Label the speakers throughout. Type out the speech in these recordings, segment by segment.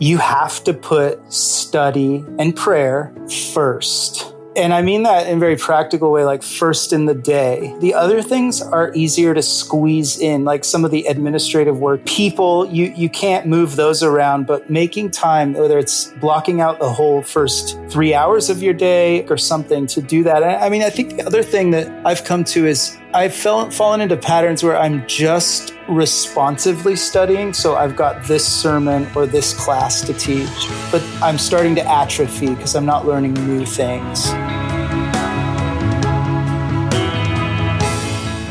Speaker 1: you have to put study and prayer first. And I mean that in a very practical way, like first in the day. The other things are easier to squeeze in, like some of the administrative work. People, you, you can't move those around, but making time, whether it's blocking out the whole first three hours of your day or something to do that. I mean, I think the other thing that I've come to is I've fell, fallen into patterns where I'm just responsively studying. So I've got this sermon or this class to teach, but I'm starting to atrophy because I'm not learning new things.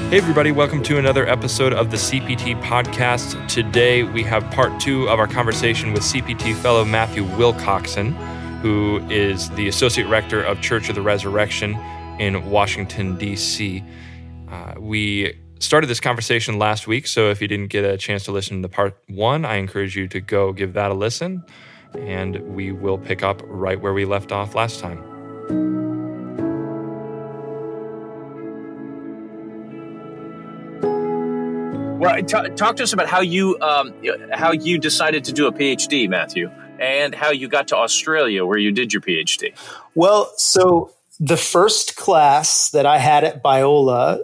Speaker 2: Hey, everybody, welcome to another episode of the CPT podcast. Today we have part two of our conversation with CPT fellow Matthew Wilcoxen, who is the Associate Rector of Church of the Resurrection in Washington, D.C. Uh, we started this conversation last week, so if you didn't get a chance to listen to part one, I encourage you to go give that a listen, and we will pick up right where we left off last time.
Speaker 3: Well, t- talk to us about how you um, how you decided to do a PhD, Matthew, and how you got to Australia where you did your PhD.
Speaker 1: Well, so the first class that I had at Biola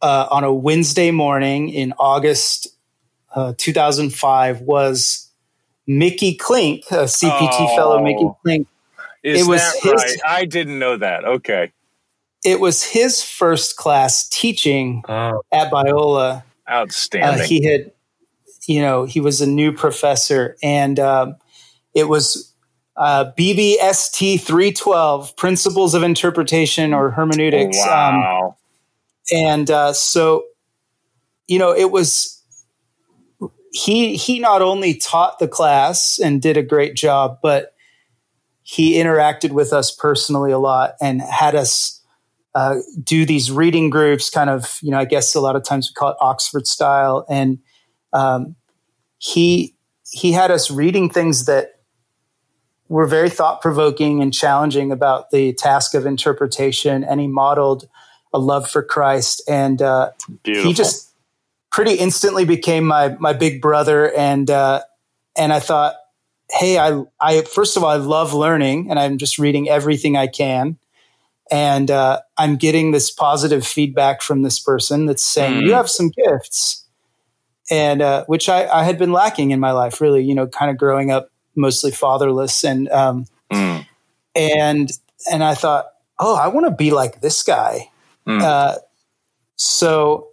Speaker 1: uh, on a Wednesday morning in August uh, 2005 was Mickey Klink, a CPT oh, fellow Mickey Klink.
Speaker 3: Is it was his, right? I didn't know that. Okay.
Speaker 1: It was his first class teaching oh. at Biola.
Speaker 3: Outstanding.
Speaker 1: Uh, he had, you know, he was a new professor, and um, it was uh, BBST 312, Principles of Interpretation or Hermeneutics.
Speaker 3: Um, wow. Um,
Speaker 1: and uh, so you know it was he he not only taught the class and did a great job but he interacted with us personally a lot and had us uh, do these reading groups kind of you know i guess a lot of times we call it oxford style. And um, he he had us reading things that were very thought provoking and challenging about the task of interpretation and he modeled a love for Christ, and uh, he just pretty instantly became my my big brother. And uh, and I thought, hey, I I first of all I love learning, and I'm just reading everything I can, and uh, I'm getting this positive feedback from this person that's saying mm. you have some gifts, and uh, which I, I had been lacking in my life, really, you know, kind of growing up mostly fatherless, and um, mm. and and I thought, oh, I want to be like this guy Mm. Uh, so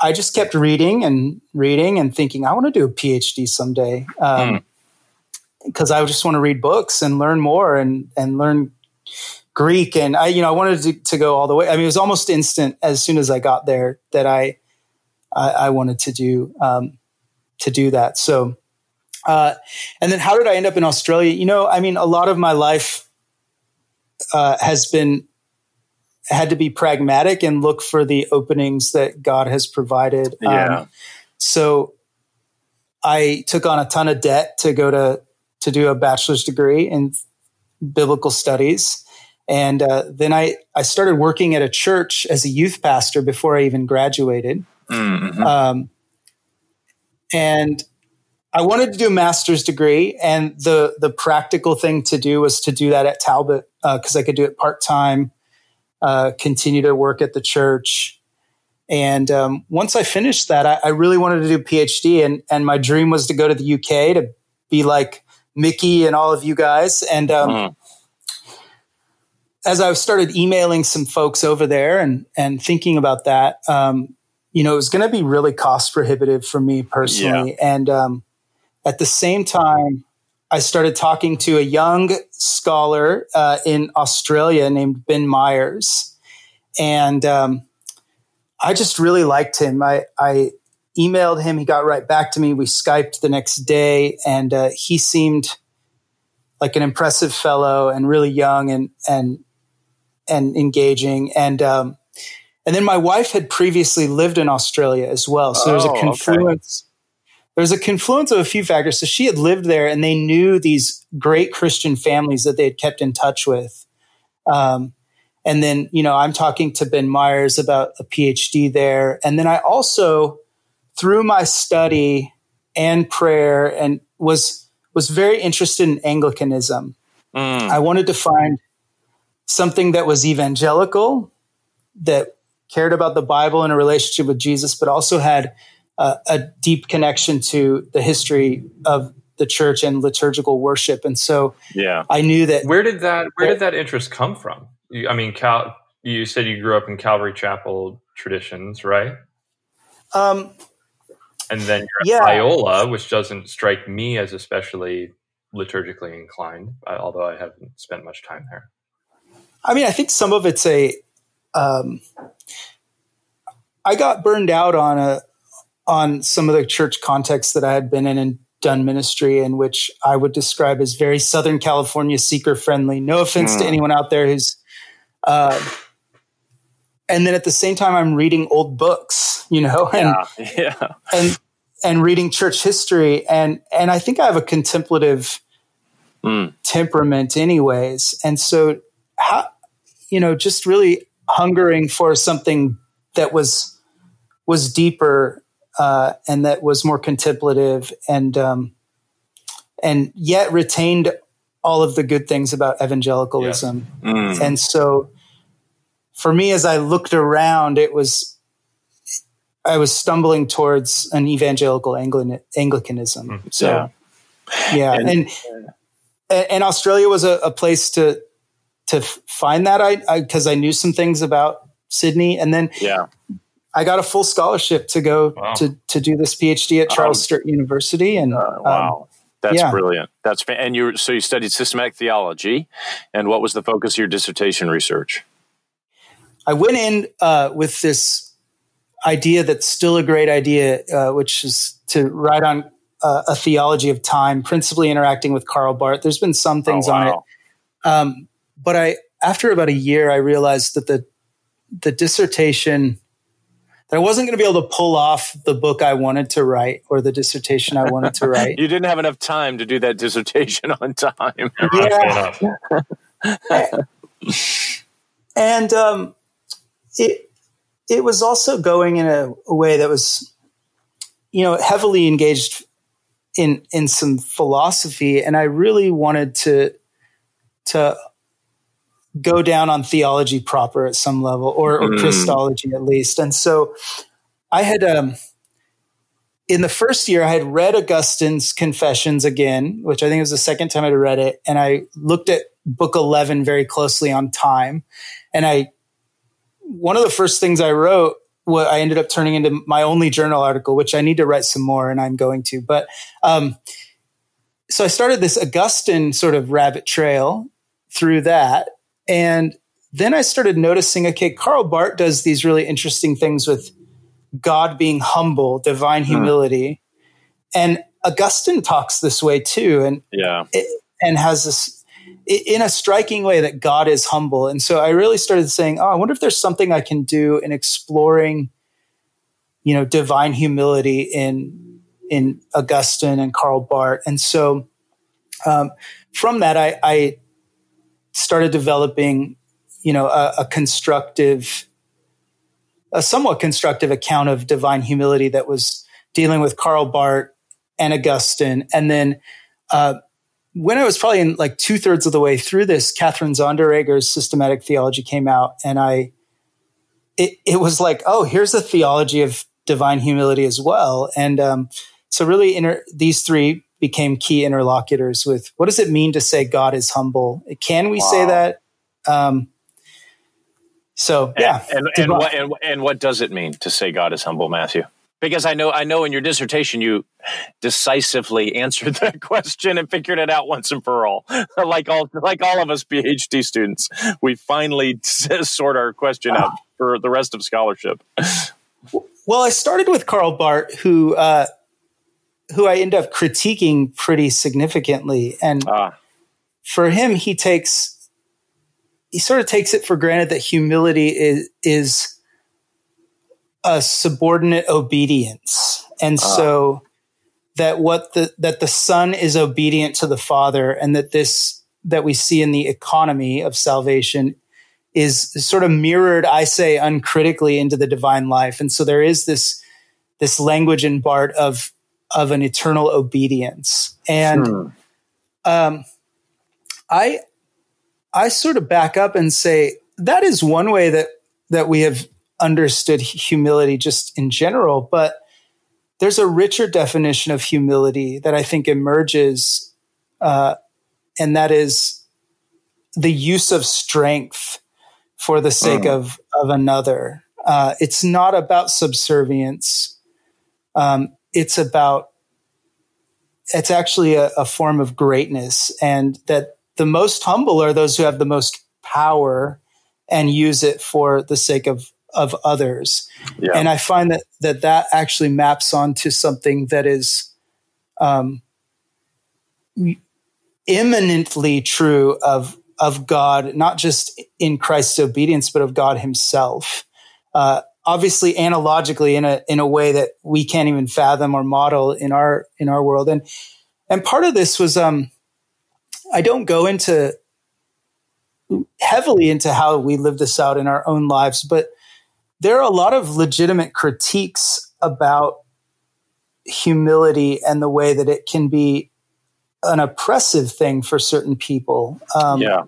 Speaker 1: I just kept reading and reading and thinking, I want to do a PhD someday. Um, because mm. I just want to read books and learn more and, and learn Greek. And I, you know, I wanted to, to, go all the way. I mean, it was almost instant as soon as I got there that I, I, I wanted to do, um, to do that. So, uh, and then how did I end up in Australia? You know, I mean, a lot of my life, uh, has been had to be pragmatic and look for the openings that God has provided.
Speaker 3: Yeah. Um,
Speaker 1: so I took on a ton of debt to go to to do a bachelor's degree in biblical studies. And uh, then I, I started working at a church as a youth pastor before I even graduated. Mm-hmm. Um, and I wanted to do a master's degree, and the the practical thing to do was to do that at Talbot because uh, I could do it part time uh, continue to work at the church. And um, once I finished that, I, I, really wanted to do a PhD, and and my dream was to go to the UK to be like Mickey and all of you guys. And um, mm. as I started emailing some folks over there and and thinking about that, um, you know, it was going to be really cost prohibitive for me personally, yeah. and um, at the same time, I started talking to a young scholar uh, in Australia named Ben Myers, and um, I just really liked him. I, I, emailed him; he got right back to me. We skyped the next day, and uh, he seemed like an impressive fellow and really young and and and engaging. And um, and then my wife had previously lived in Australia as well, so oh, there's a oh, confluence. Okay there's a confluence of a few factors. So she had lived there and they knew these great Christian families that they had kept in touch with. Um, and then, you know, I'm talking to Ben Myers about a PhD there. And then I also, through my study and prayer, and was was very interested in Anglicanism.
Speaker 3: Mm.
Speaker 1: I wanted to find something that was evangelical, that cared about the Bible and a relationship with Jesus, but also had uh, a deep connection to the history of the church and liturgical worship. And so
Speaker 3: Yeah.
Speaker 1: I knew that
Speaker 2: Where did that Where did that interest come from? You, I mean, Cal. You said you grew up in Calvary Chapel traditions, right?
Speaker 1: um,
Speaker 2: And then you're at
Speaker 1: Yeah.
Speaker 2: Biola, which doesn't strike me as especially liturgically inclined, uh, although I haven't spent much time there.
Speaker 1: I mean, I think some of it's a. Um, I got burned out on a on some of the church contexts that I had been in and done ministry in, which I would describe as very Southern California seeker friendly. No offense to
Speaker 3: Mm.
Speaker 1: anyone out there who's. Uh, and then at the same time, I'm reading old books, you know, and
Speaker 3: Yeah. Yeah.
Speaker 1: and and reading church history, and and I think I have a contemplative
Speaker 3: Mm.
Speaker 1: temperament anyways and so how you know just really hungering for something that was was deeper uh, and that was more contemplative and um, and yet retained all of the good things about evangelicalism
Speaker 3: Mm.
Speaker 1: and so for me as i looked around it was i was stumbling towards an evangelical Anglican, anglicanism
Speaker 2: Mm.
Speaker 1: so
Speaker 3: Yeah.
Speaker 1: yeah,
Speaker 3: And-
Speaker 1: and and, Australia was a, a place to to find that I because I, knew some things about Sydney, and then
Speaker 3: Yeah.
Speaker 1: I got a full scholarship to go
Speaker 2: Wow.
Speaker 1: to to do this PhD at Charles
Speaker 3: Um,
Speaker 1: Sturt University, and
Speaker 3: Uh,
Speaker 1: um,
Speaker 3: wow. That's
Speaker 1: yeah.
Speaker 3: brilliant. That's and you so you studied systematic theology, and what was the focus of your dissertation research?
Speaker 1: I went in uh, with this idea that's still a great idea, uh, which is to write on uh, a theology of time, principally interacting with Karl Barth. There's been some things
Speaker 3: Oh,
Speaker 1: on it. Um, but I, after about a year, I realized that the the dissertation that I wasn't going to be able to pull off the book I wanted to write or the dissertation I wanted to write.
Speaker 3: You didn't have enough time to do that dissertation on time.
Speaker 1: Yeah. And um, it it was also going in a, a way that was, you know, heavily engaged in in some philosophy, and I really wanted to to go down on theology proper at some level, or, or
Speaker 3: Mm.
Speaker 1: Christology at least. And so, I had um, in the first year, I had read Augustine's Confessions again, which I think was the second time I'd read it, and I looked at Book Eleven very closely on time, and I one of the first things I wrote, what I ended up turning into my only journal article, which I need to write some more, and I'm going to. But um, so I started this Augustine sort of rabbit trail through that, and then I started noticing, okay, Karl Barth does these really interesting things with God being humble, divine
Speaker 3: Hmm.
Speaker 1: humility, and Augustine talks this way too, and
Speaker 3: Yeah.
Speaker 1: and has this in a striking way that God is humble. And so I really started saying, oh, I wonder if there's something I can do in exploring, you know, divine humility in in Augustine and Karl Barth. And so um, from that, I, I started developing, you know, a, a constructive, a somewhat constructive account of divine humility that was dealing with Karl Barth and Augustine, and then. Uh, when I was probably in like two thirds of the way through this, Katherine Sonderegger's systematic theology came out, and I, it, it was like, oh, here's a theology of divine humility as well, and um, so really, inter- these three became key interlocutors with what does it mean to say God is humble? Can we say that? Um, so yeah,
Speaker 3: And and, and what and, and what does it mean to say God is humble, Matthew? Because I know I know in your dissertation you decisively answered that question and figured it out once and for all. like all like all of us PhD students, we finally sort our question out for the rest of scholarship.
Speaker 1: Well, I started with Karl Barth, who uh, who I end up critiquing pretty significantly, and
Speaker 3: Ah,
Speaker 1: for him, he takes he sort of takes it for granted that humility is is a subordinate obedience, and
Speaker 3: Ah.
Speaker 1: so that what the that the son is obedient to the father, and that this that we see in the economy of salvation is sort of mirrored, I say, uncritically into the divine life, and so there is this this language in Barth of of an eternal obedience, and
Speaker 3: hmm.
Speaker 1: um, I I sort of back up and say that is one way that that we have understood humility just in general, but there's a richer definition of humility that I think emerges, uh, and that is the use of strength for the sake mm. of of another. Uh, it's not about subservience. Um, it's about it's actually a, a, form of greatness, and that the most humble are those who have the most power and use it for the sake of of others. Yeah. And I find that that that actually maps onto something that is um, immanently true of of God, not just in Christ's obedience, but of God Himself. Uh, obviously, analogically, in a in a way that we can't even fathom or model in our in our world. And and part of this was, um, I don't go into heavily into how we live this out in our own lives, but there are a lot of legitimate critiques about humility and the way that it can be an oppressive thing for certain people.
Speaker 3: Um, yeah.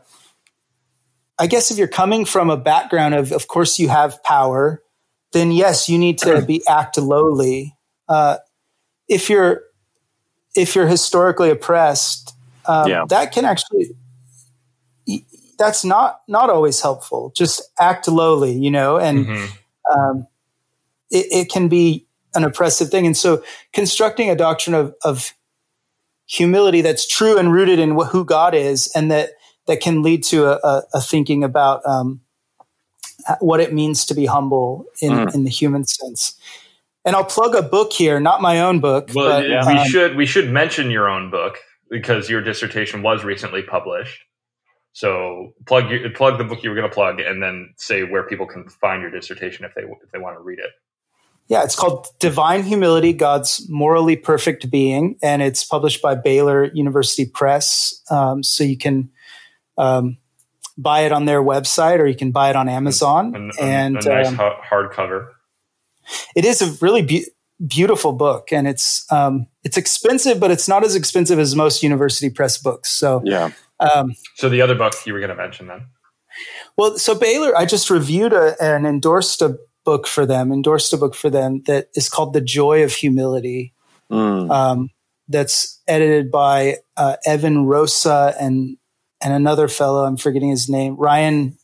Speaker 1: I guess if you're coming from a background of, of course, you have power, then yes, you need to be act lowly. Uh, if you're if you're historically oppressed, um, yeah. that can actually that's not not always helpful. Just act lowly, you know, and mm-hmm. um, it, it, can be an oppressive thing. And so, constructing a doctrine of, of humility that's true and rooted in who God is, and that that can lead to a, a, a thinking about um, what it means to be humble in, mm. in the human sense. And I'll plug a book here, not my own book.
Speaker 2: Well, but, yeah. we um, should we should mention your own book because your dissertation was recently published. So plug your, plug the book you were going to plug, and then say where people can find your dissertation if they if they want to read it.
Speaker 1: Yeah, it's called Divine Humility: God's Morally Perfect Being, and it's published by Baylor University Press. Um, so you can um, buy it on their website, or you can buy it on Amazon.
Speaker 2: And, and a nice um, hardcover.
Speaker 1: It is a really be- beautiful book, and it's um, it's expensive, but it's not as expensive as most university press books. So
Speaker 3: yeah,
Speaker 2: um, so the other book you were going to mention then?
Speaker 1: Well, so Baylor, I just reviewed a, and endorsed a book for them, endorsed a book for them that is called The Joy of Humility. Mm. Um, that's edited by uh, Evan Rosa and and another fellow, I'm forgetting his name, Ryan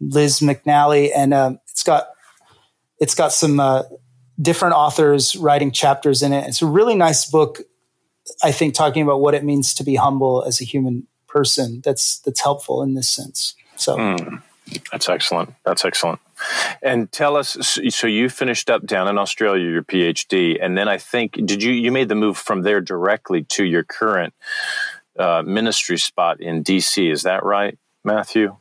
Speaker 1: Liz McNally, and um, it's got it's got some uh, different authors writing chapters in it. It's a really nice book I think talking about what it means to be humble as a human person that's that's helpful in this sense. So mm,
Speaker 3: that's excellent. That's excellent. And tell us, so you finished up down in Australia your PhD, and then I think did you you made the move from there directly to your current uh, ministry spot in DC? Is that right, Matthew?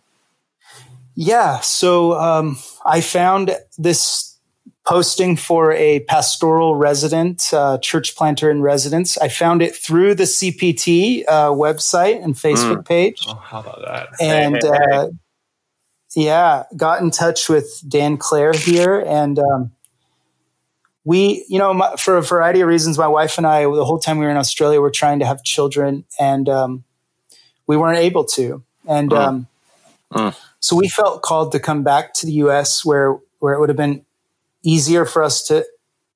Speaker 1: Yeah. So um, I found this posting for a pastoral resident, uh, church planter in residence. I found it through the CPT uh, website and Facebook mm. page.
Speaker 2: Oh, how about that?
Speaker 1: And hey, hey, uh, yeah, got in touch with Dan Clare here, and um, we, you know, my, for a variety of reasons, my wife and I, the whole time we were in Australia, were trying to have children, and um, we weren't able to, and. Mm. Um, mm. So we felt called to come back to the U.S., where where it would have been easier for us to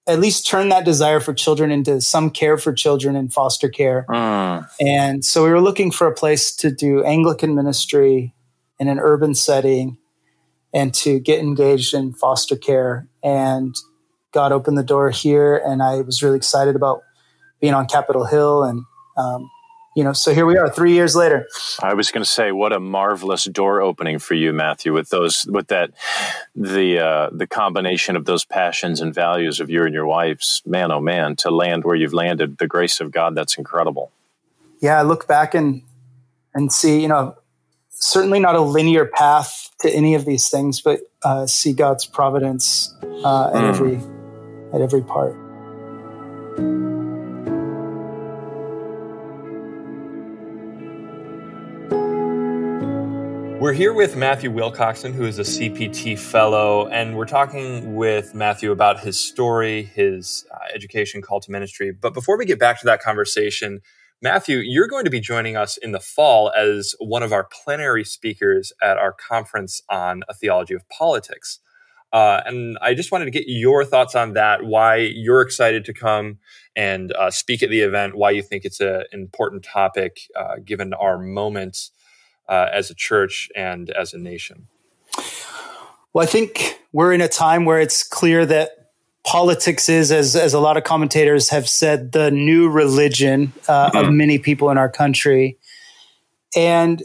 Speaker 1: at least turn that desire for children into some care for children in foster care. Mm. And so we were looking for a place to do Anglican ministry in an urban setting and to get engaged in foster care. And God opened the door here, and I was really excited about being on Capitol Hill and um, you know, so here we are, three years later.
Speaker 3: I was going to say, what a marvelous door opening for you, Matthew, with those, with that, the uh, the combination of those passions and values of you and your wife's. Man, oh man, to land where you've landed, the grace of God, that's incredible.
Speaker 1: Yeah, I look back and and see, you know, certainly not a linear path to any of these things, but uh, see God's providence uh, mm. every at every part.
Speaker 2: We're here with Matthew Wilcoxen, who is a CPT fellow, and we're talking with Matthew about his story, his uh, education, call to ministry. But before we get back to that conversation, Matthew, you're going to be joining us in the fall as one of our plenary speakers at our conference on a theology of politics. Uh, and I just wanted to get your thoughts on that, why you're excited to come and uh, speak at the event, why you think it's an important topic uh, given our moment uh, as a church and as a nation.
Speaker 1: Well, I think we're in a time where it's clear that politics is, as, as a lot of commentators have said, the new religion uh, mm-hmm. of many people in our country. And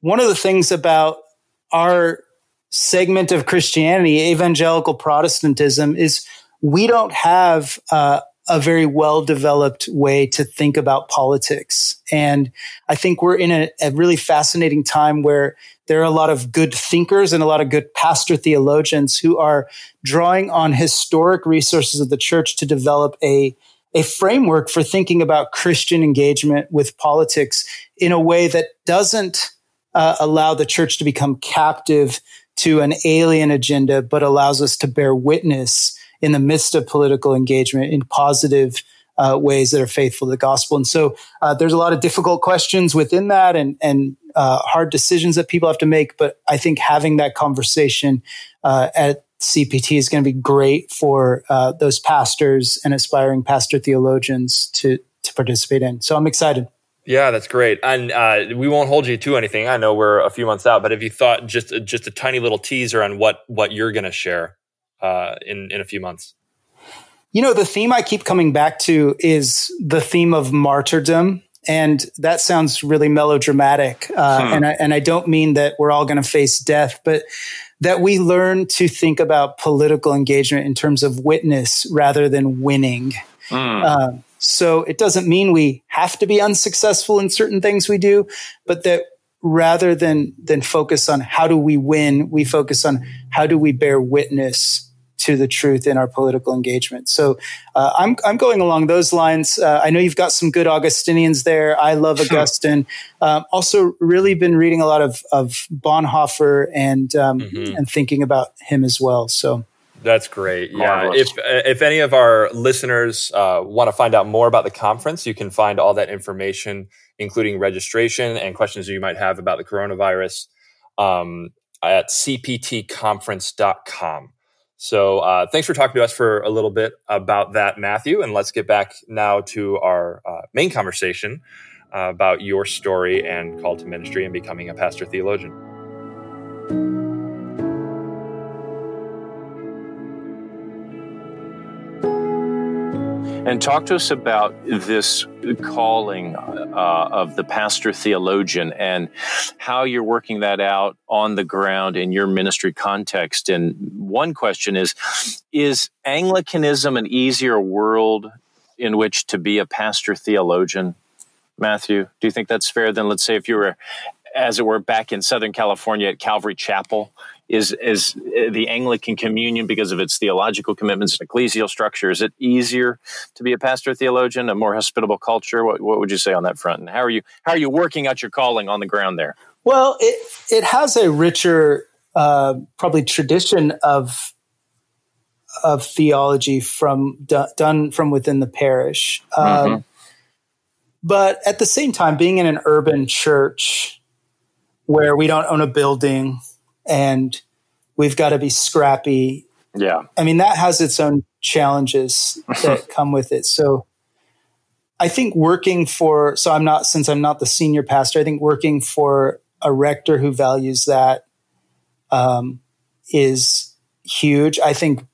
Speaker 1: one of the things about our segment of Christianity, evangelical Protestantism, is we don't have uh, a very well developed way to think about politics. And I think we're in a, a, really fascinating time where there are a lot of good thinkers and a lot of good pastor theologians who are drawing on historic resources of the church to develop a a framework for thinking about Christian engagement with politics in a way that doesn't uh, allow the church to become captive to an alien agenda, but allows us to bear witness in the midst of political engagement in positive uh, ways that are faithful to the gospel. And so uh, there's a lot of difficult questions within that and, and uh, hard decisions that people have to make. But I think having that conversation uh, at CPT is going to be great for uh, those pastors and aspiring pastor theologians to, to participate in. So I'm excited.
Speaker 2: Yeah, that's great, and uh, we won't hold you to anything. I know we're a few months out, but if you thought just just a tiny little teaser on what what you're going to share uh, in in a few months?
Speaker 1: You know, the theme I keep coming back to is the theme of martyrdom. And that sounds really melodramatic. Uh, hmm. and, I, and I don't mean that we're all going to face death, but that we learn to think about political engagement in terms of witness rather than winning. Hmm. Uh, so it doesn't mean we have to be unsuccessful in certain things we do, but that rather than than focus on how do we win, we focus on how do we bear witness to the truth in our political engagement. So uh, I'm I'm going along those lines. Uh, I know you've got some good Augustinians there. I love Augustine. Um, also, really been reading a lot of of Bonhoeffer and um, mm-hmm. and thinking about him as well. So.
Speaker 2: That's great. Yeah. If if any of our listeners uh, want to find out more about the conference, you can find all that information, including registration and questions you might have about the coronavirus, um, at cptconference.com. So uh, thanks for talking to us for a little bit about that, Matthew. And let's get back now to our uh, main conversation uh, about your story and call to ministry and becoming a pastor theologian.
Speaker 3: And talk to us about this calling uh, of the pastor theologian and how you're working that out on the ground in your ministry context. And one question is Is Anglicanism an easier world in which to be a pastor theologian? Matthew, do you think that's fair Then let's say, if you were, as it were, back in Southern California at Calvary Chapel is is the Anglican Communion because of its theological commitments and ecclesial structure. Is it easier to be a pastor theologian, a more hospitable culture? What, what would you say on that front? And how are you how are you working out your calling on the ground there?
Speaker 1: Well, it it has a richer uh, probably tradition of of theology from done from within the parish. Um, mm-hmm. But at the same time, being in an urban church where we don't own a building, and we've got to be scrappy.
Speaker 3: Yeah.
Speaker 1: I mean, that has its own challenges that come with it. So I think working for, so I'm not, since I'm not the senior pastor, I think working for a rector who values that um, is huge. I think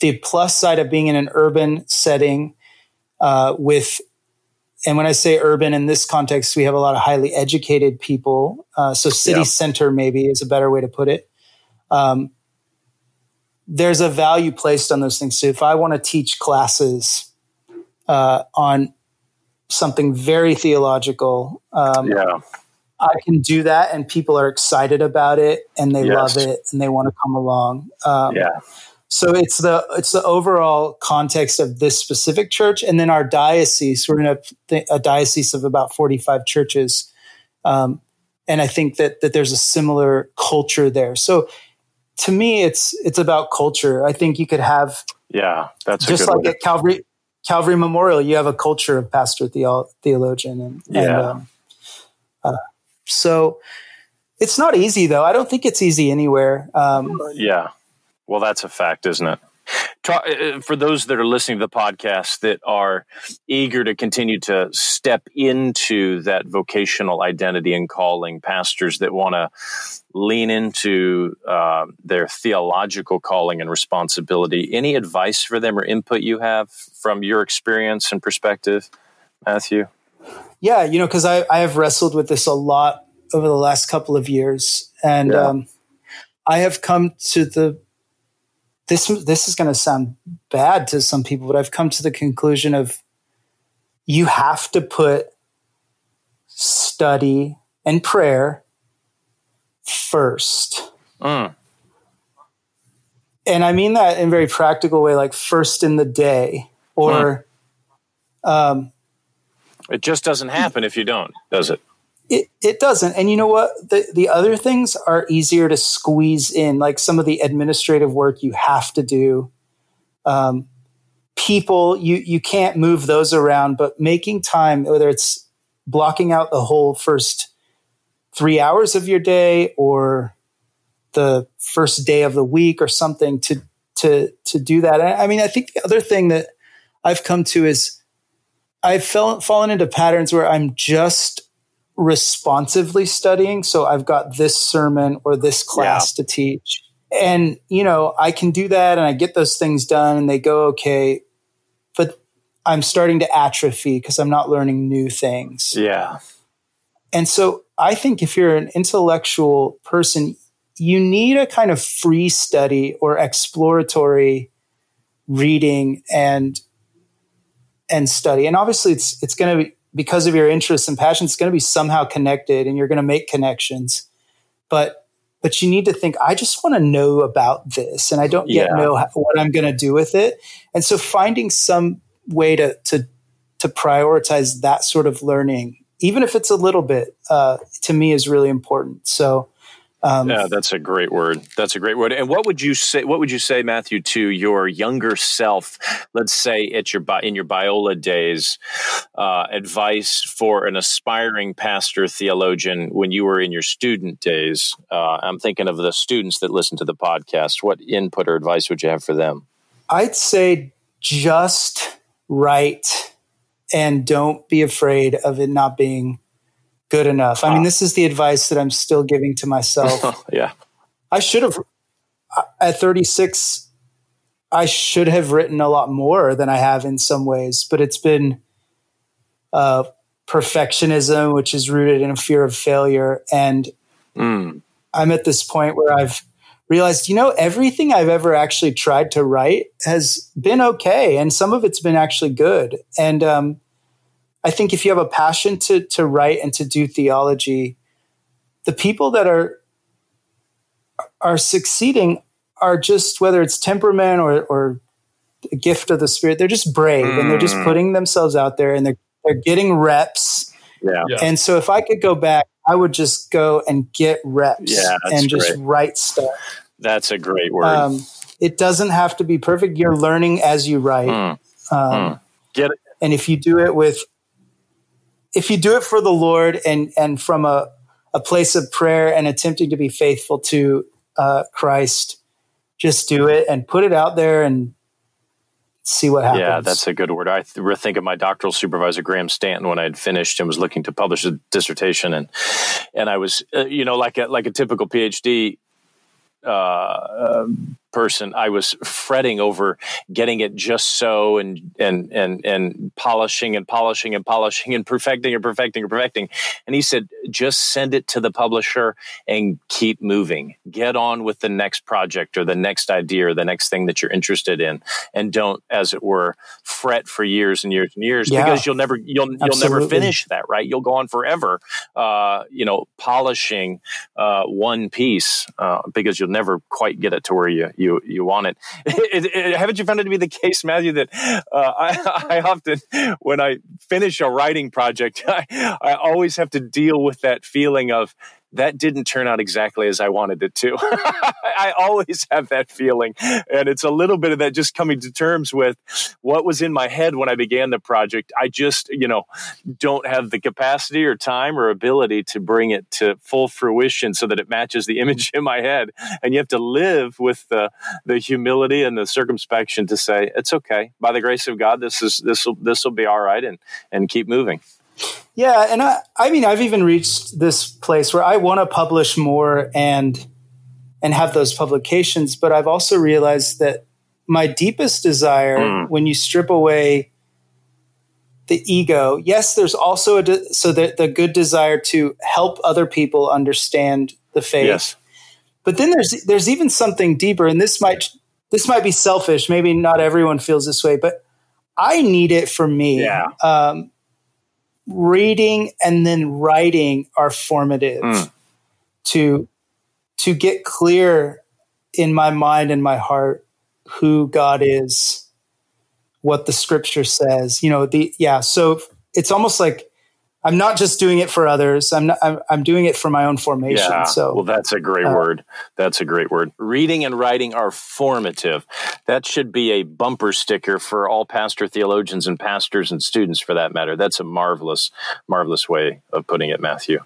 Speaker 1: the plus side of being in an urban setting uh, with and when I say urban in this context, we have a lot of highly educated people. Uh, so city yeah. center maybe is a better way to put it. Um, there's a value placed on those things. So if I want to teach classes uh, on something very theological, um, yeah. I can do that, and people are excited about it, and they yes. love it, and they want to come along. Um,
Speaker 3: yeah.
Speaker 1: So it's the it's the overall context of this specific church, and then our diocese. We're in a, a diocese of about forty five churches, um, and I think that that there's a similar culture there. So to me, it's it's about culture. I think you could have
Speaker 3: yeah, that's
Speaker 1: just like at Calvary Calvary Memorial, you have a culture of pastor theo- theologian, and,
Speaker 3: yeah.
Speaker 1: and um, uh, so it's not easy though. I don't think it's easy anywhere. Um,
Speaker 3: yeah, well, that's a fact, isn't it? Talk, uh, uh, for those that are listening to the podcast that are eager to continue to step into that vocational identity and calling, pastors that want to lean into uh, their theological calling and responsibility, any advice for them or input you have from your experience and perspective, Matthew?
Speaker 1: Yeah, you know, because I, I have wrestled with this a lot over the last couple of years, and yeah. um, I have come to the this this is going to sound bad to some people, but I've come to the conclusion of you have to put study and prayer first. Mm. And I mean that in a very practical way, like first in the day, or mm. um,
Speaker 3: it just doesn't happen if you don't, does it?
Speaker 1: It, it doesn't. And you know what? The, the other things are easier to squeeze in, like some of the administrative work you have to do. Um, people, you, you can't move those around, but making time, whether it's blocking out the whole first three hours of your day or the first day of the week or something to, to, to do that. I mean, I think the other thing that I've come to is I've fell, fallen into patterns where I'm just responsively studying. So I've got this sermon or this class yeah. to teach. And, you know, I can do that and I get those things done and they go okay. But I'm starting to atrophy because I'm not learning new things.
Speaker 3: Yeah.
Speaker 1: And so I think if you're an intellectual person, you need a kind of free study or exploratory reading and and study. And obviously it's it's going to be because of your interests and passions, it's going to be somehow connected and you're going to make connections. But but you need to think, I just want to know about this and I don't yet yeah. know how, what I'm going to do with it. And so finding some way to, to, to prioritize that sort of learning, even if it's a little bit, uh, to me is really important. So
Speaker 3: um, yeah, that's a great word. That's a great word. And what would you say? What would you say, Matthew, to your younger self? Let's say at your in your Biola days, uh, advice for an aspiring pastor theologian when you were in your student days. Uh, I'm thinking of the students that listen to the podcast. What input or advice would you have for them?
Speaker 1: I'd say just write and don't be afraid of it not being good enough. I mean, this is the advice that I'm still giving to myself.
Speaker 3: yeah.
Speaker 1: I should have, at 36, I should have written a lot more than I have in some ways, but it's been uh, perfectionism, which is rooted in a fear of failure. And mm. I'm at this point where I've realized, you know, everything I've ever actually tried to write has been okay. And some of it's been actually good. And, um, I think if you have a passion to to write and to do theology, the people that are are succeeding are just whether it's temperament or or a gift of the spirit, they're just brave mm. and they're just mm. putting themselves out there and they're they're getting reps.
Speaker 3: Yeah.
Speaker 1: yeah. And so if I could go back, I would just go and get reps
Speaker 3: yeah,
Speaker 1: and just
Speaker 3: great.
Speaker 1: write stuff.
Speaker 3: That's a great word. Um,
Speaker 1: it doesn't have to be perfect. You're learning as you write. Mm. Um,
Speaker 3: mm. Get it.
Speaker 1: And if you do it with if you do it for the Lord and and from a a place of prayer and attempting to be faithful to uh, Christ, just do it and put it out there and see what happens.
Speaker 3: Yeah, that's a good word. I th- think of my doctoral supervisor Graham Stanton when I had finished and was looking to publish a dissertation, and and I was, uh, you know, like a like a typical PhD uh, um, person i was fretting over getting it just so and and and and polishing and polishing and polishing and perfecting and perfecting and perfecting. And he said just send it to the publisher and keep moving. Get on with the next project or the next idea or the next thing that you're interested in. And don't as it were fret for years and years and years yeah. because you'll never you'll you'll never finish that right? You'll go on forever uh, you know polishing uh, one piece uh, because you'll never quite get it to where you you you want it. it, it haven't you found it to be the case, Matthew, that uh, I, I, often, when I finish a writing project, I, I always have to deal with that feeling of that didn't turn out exactly as I wanted it to. I always have that feeling. And it's a little bit of that just coming to terms with what was in my head when I began the project. I just, you know, don't have the capacity or time or ability to bring it to full fruition so that it matches the image in my head. And you have to live with the, the humility and the circumspection to say, it's okay. By the grace of God, this is this will this will be all right and and keep moving.
Speaker 1: Yeah, and I, I mean, I've even reached this place where I want to publish more and and have those publications, but I've also realized that my deepest desire, mm. when you strip away the ego, yes, there's also a de- so the, the good desire to help other people understand the faith. Yes. But then there's there's even something deeper, and this might this might be selfish. Maybe not everyone feels this way, but I need it for me.
Speaker 3: Yeah.
Speaker 1: Um, reading and then writing are formative mm. to to get clear in my mind and my heart who God is, what the scripture says. You know, the yeah, so it's almost like I'm not just doing it for others. I'm not, I'm, I'm doing it for my own formation. Yeah. So,
Speaker 3: well, that's a great uh, word. That's a great word. Reading and writing are formative. That should be a bumper sticker for all pastor theologians and pastors and students, for that matter. That's a marvelous, marvelous way of putting it, Matthew.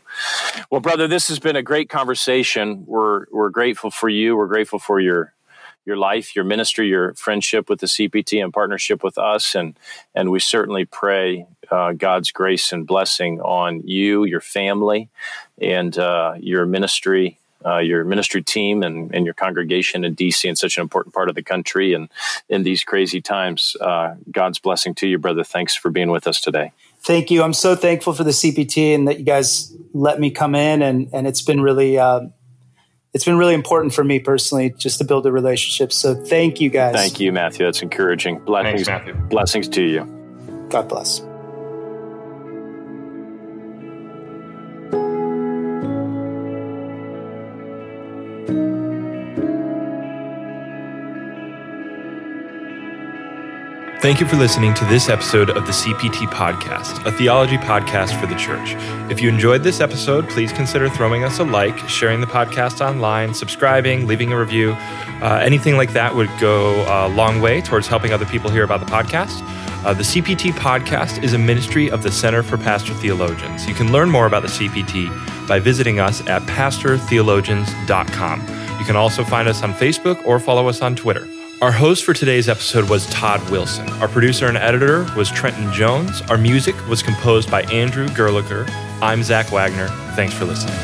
Speaker 3: Well, brother, this has been a great conversation. We're we're grateful for you. We're grateful for your your life, your ministry, your friendship with the CPT, and partnership with us, and and we certainly pray uh, God's grace and blessing on you, your family, and uh, your ministry. Uh, your ministry team and, and your congregation in DC in such an important part of the country and in these crazy times. Uh, God's blessing to you, brother. Thanks for being with us today.
Speaker 1: Thank you. I'm so thankful for the CPT and that you guys let me come in, and, and it's been really uh, it's been really important for me personally just to build a relationship. So thank you guys.
Speaker 3: Thank you, Matthew. That's encouraging. Blessings, Thanks, Matthew. blessings to you.
Speaker 1: God bless.
Speaker 2: Thank you for listening to this episode of the CPT Podcast, a theology podcast for the church. If you enjoyed this episode, please consider throwing us a like, sharing the podcast online, subscribing, leaving a review. Uh, anything like that would go a long way towards helping other people hear about the podcast. Uh, the CPT Podcast is a ministry of the Center for Pastor Theologians. You can learn more about the CPT by visiting us at pastortheologians.com. You can also find us on Facebook or follow us on Twitter. Our host for today's episode was Todd Wilson. Our producer and editor was Trenton Jones. Our music was composed by Andrew Gerlicher. I'm Zach Wagner. Thanks for listening.